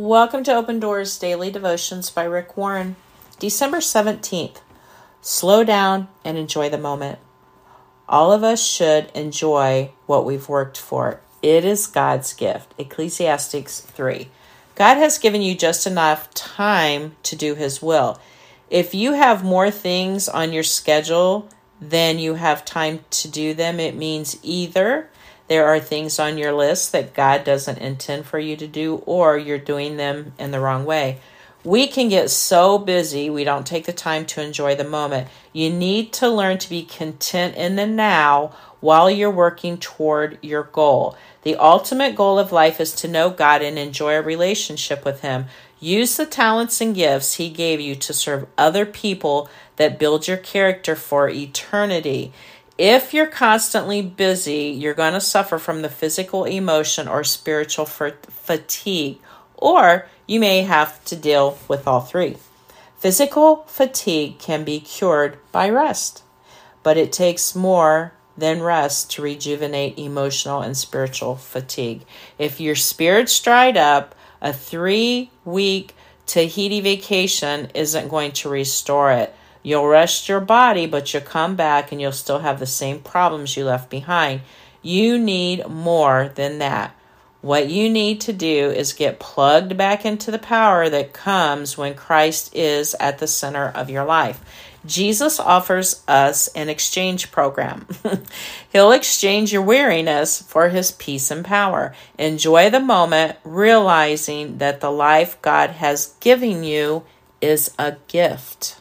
Welcome to Open Doors Daily Devotions by Rick Warren. December 17th. Slow down and enjoy the moment. All of us should enjoy what we've worked for. It is God's gift. Ecclesiastes 3. God has given you just enough time to do His will. If you have more things on your schedule than you have time to do them, it means either there are things on your list that God doesn't intend for you to do, or you're doing them in the wrong way. We can get so busy, we don't take the time to enjoy the moment. You need to learn to be content in the now while you're working toward your goal. The ultimate goal of life is to know God and enjoy a relationship with Him. Use the talents and gifts He gave you to serve other people that build your character for eternity. If you're constantly busy, you're going to suffer from the physical, emotion, or spiritual fatigue, or you may have to deal with all three. Physical fatigue can be cured by rest, but it takes more than rest to rejuvenate emotional and spiritual fatigue. If your spirit's dried up, a three week Tahiti vacation isn't going to restore it. You'll rest your body, but you'll come back and you'll still have the same problems you left behind. You need more than that. What you need to do is get plugged back into the power that comes when Christ is at the center of your life. Jesus offers us an exchange program. He'll exchange your weariness for his peace and power. Enjoy the moment, realizing that the life God has given you is a gift.